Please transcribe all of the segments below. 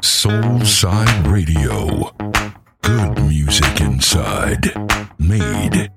Soulside Radio. Good music inside. Made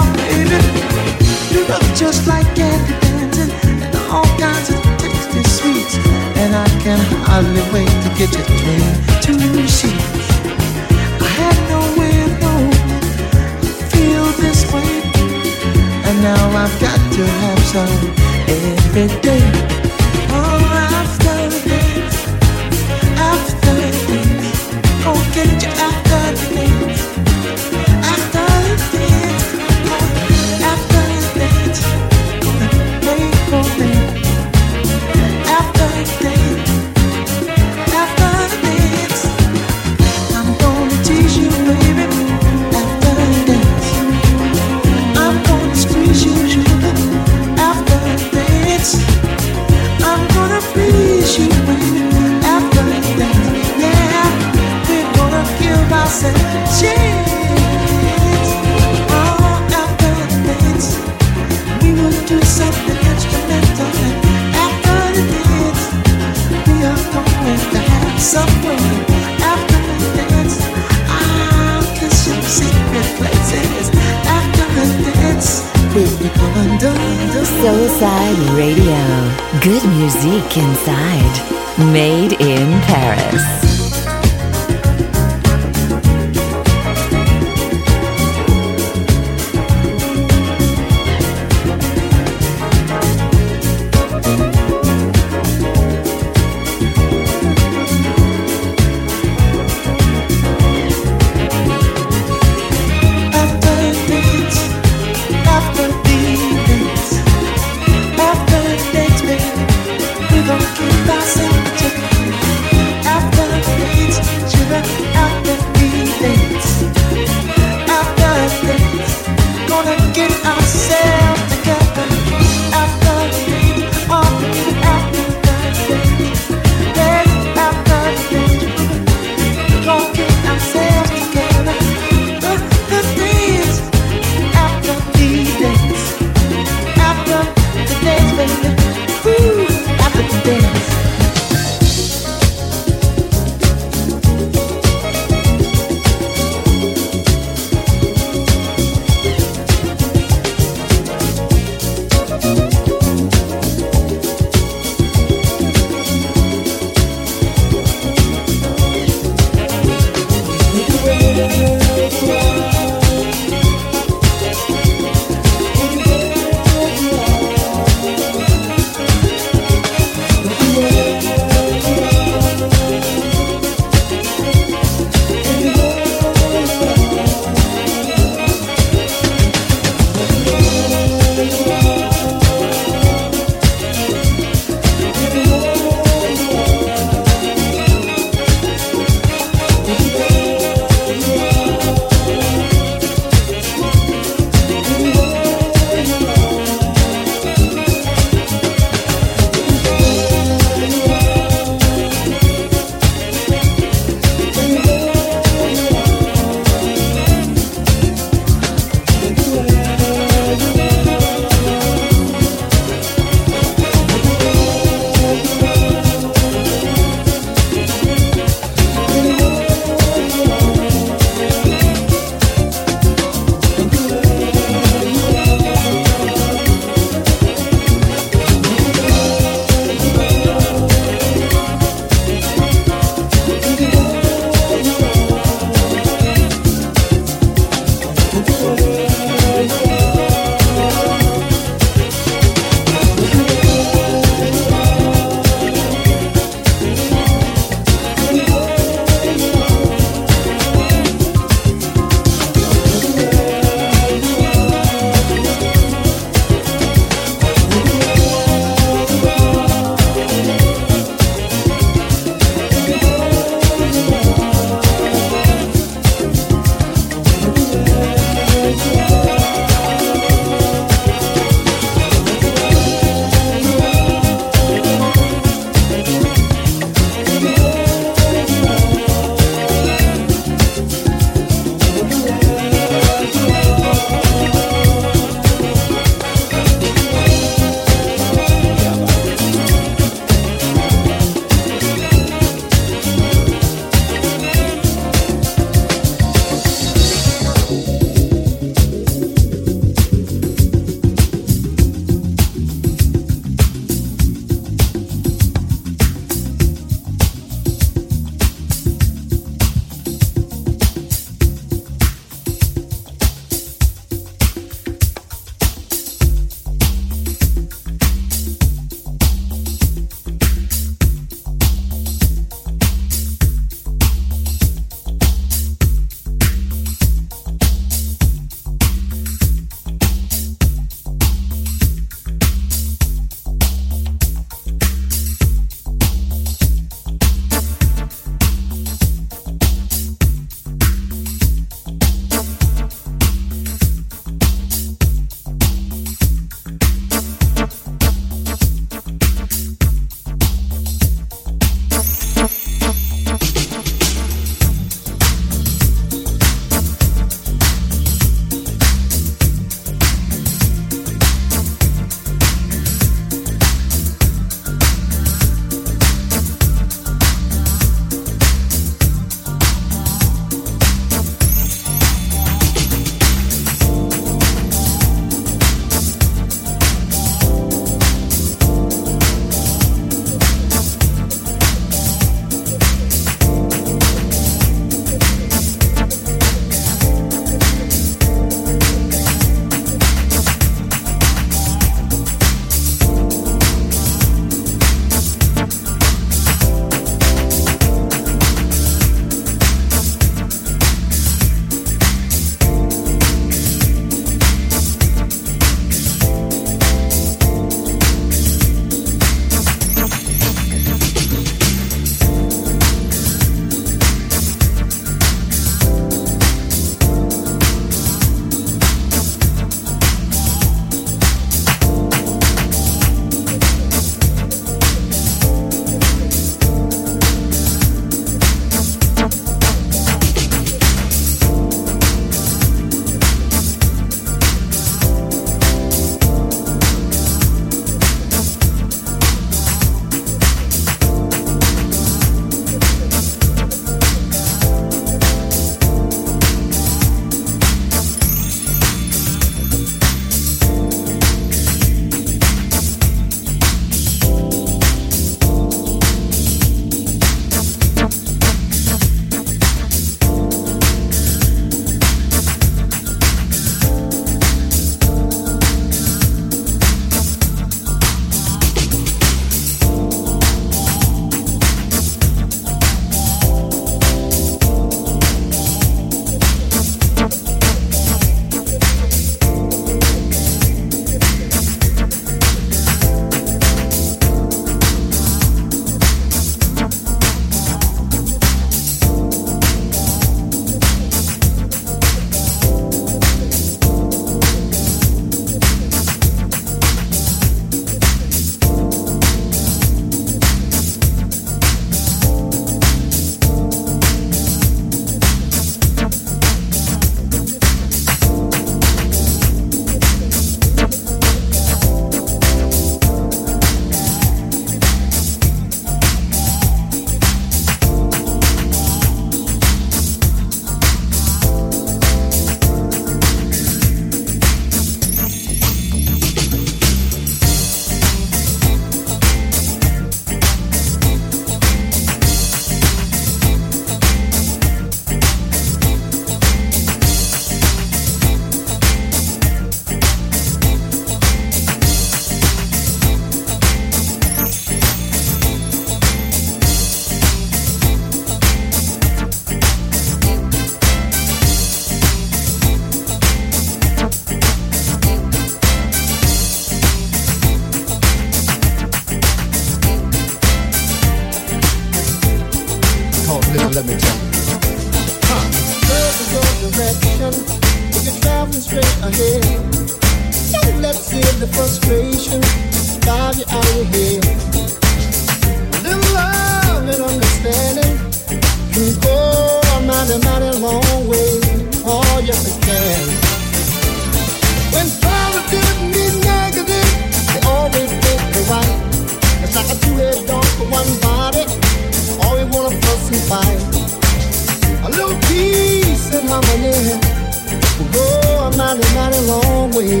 I'm not, not long way.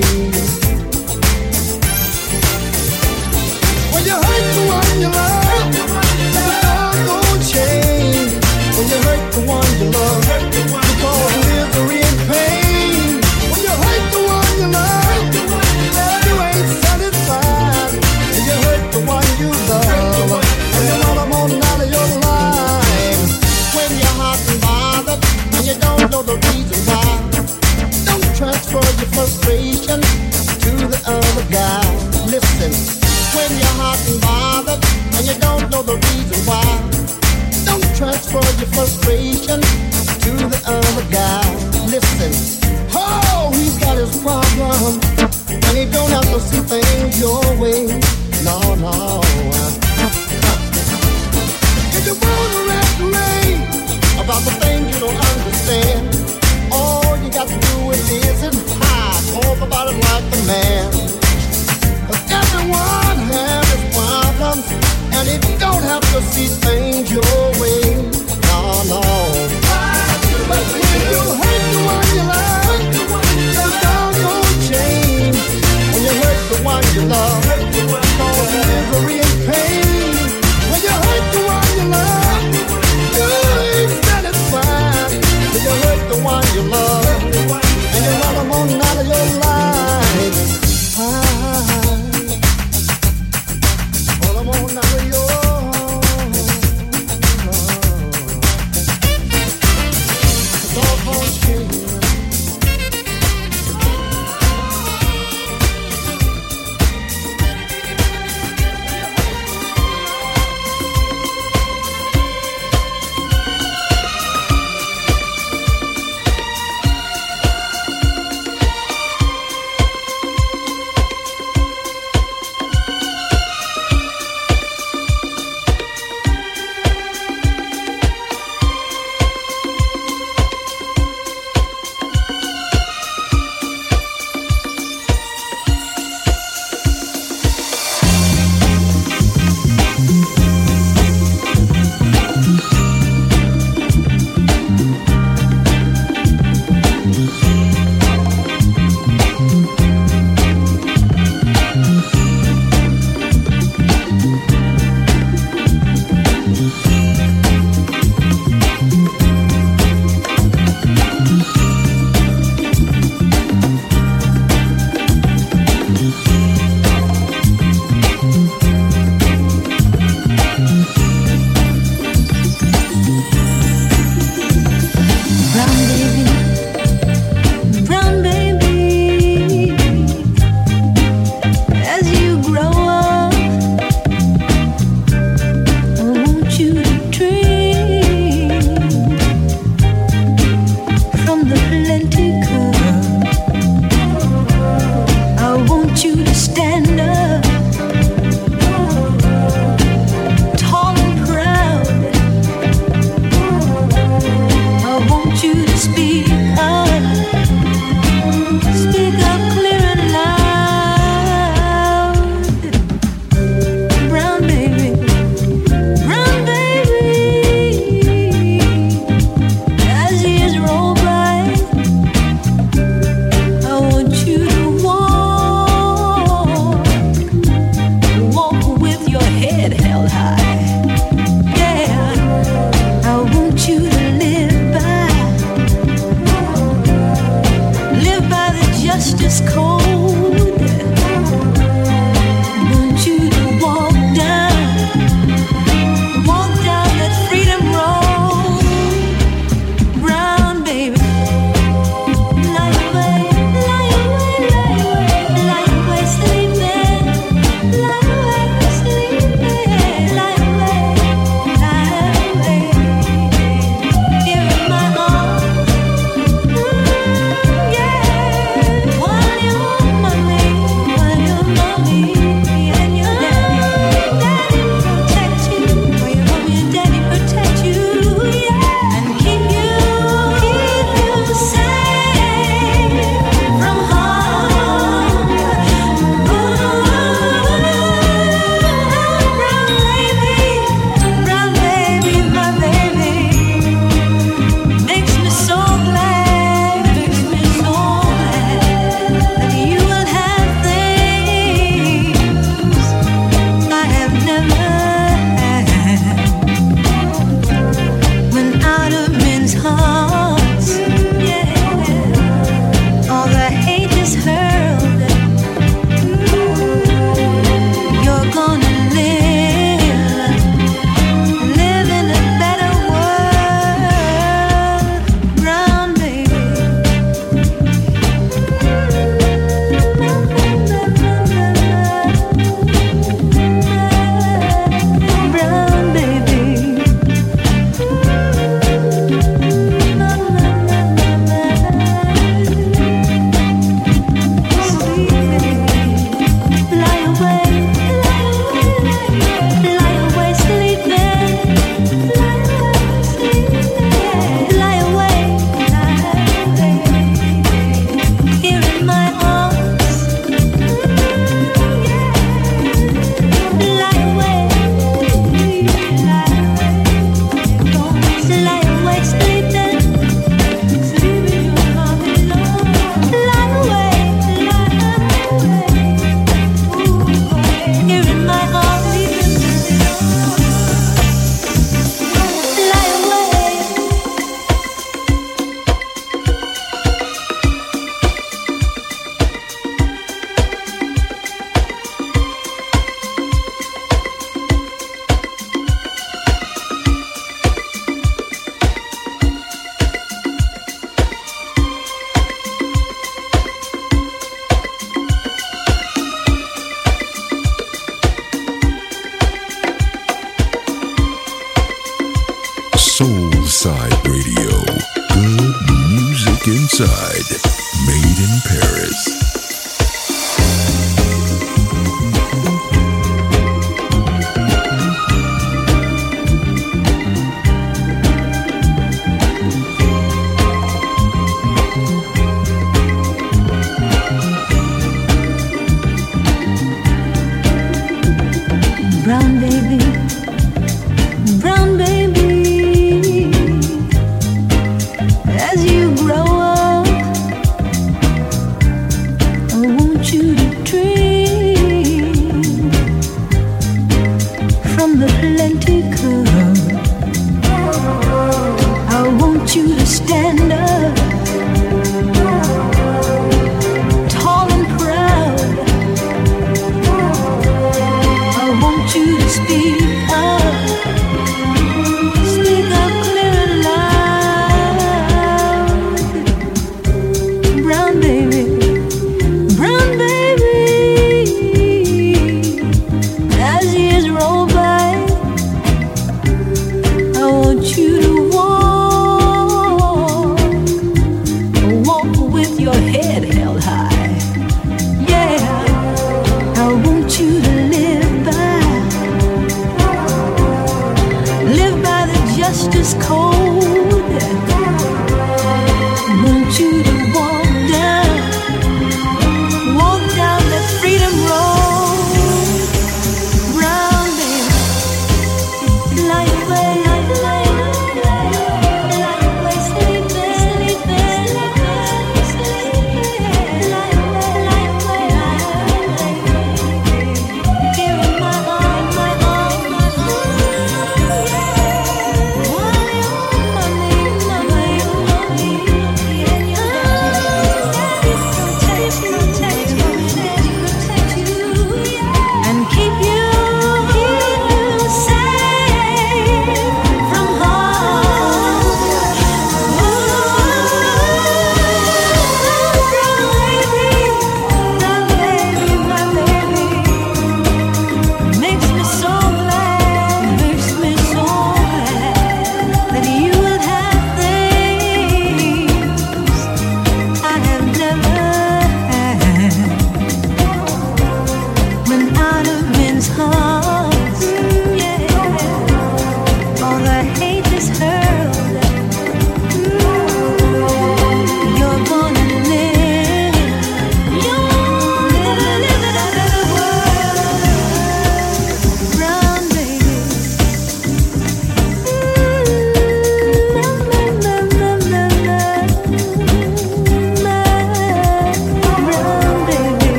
When you hurt the one you love. must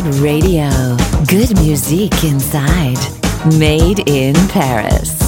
Soulside Radio. Good music inside. Made in Paris.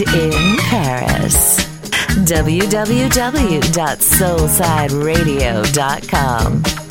In Paris. www.soulsideradio.com.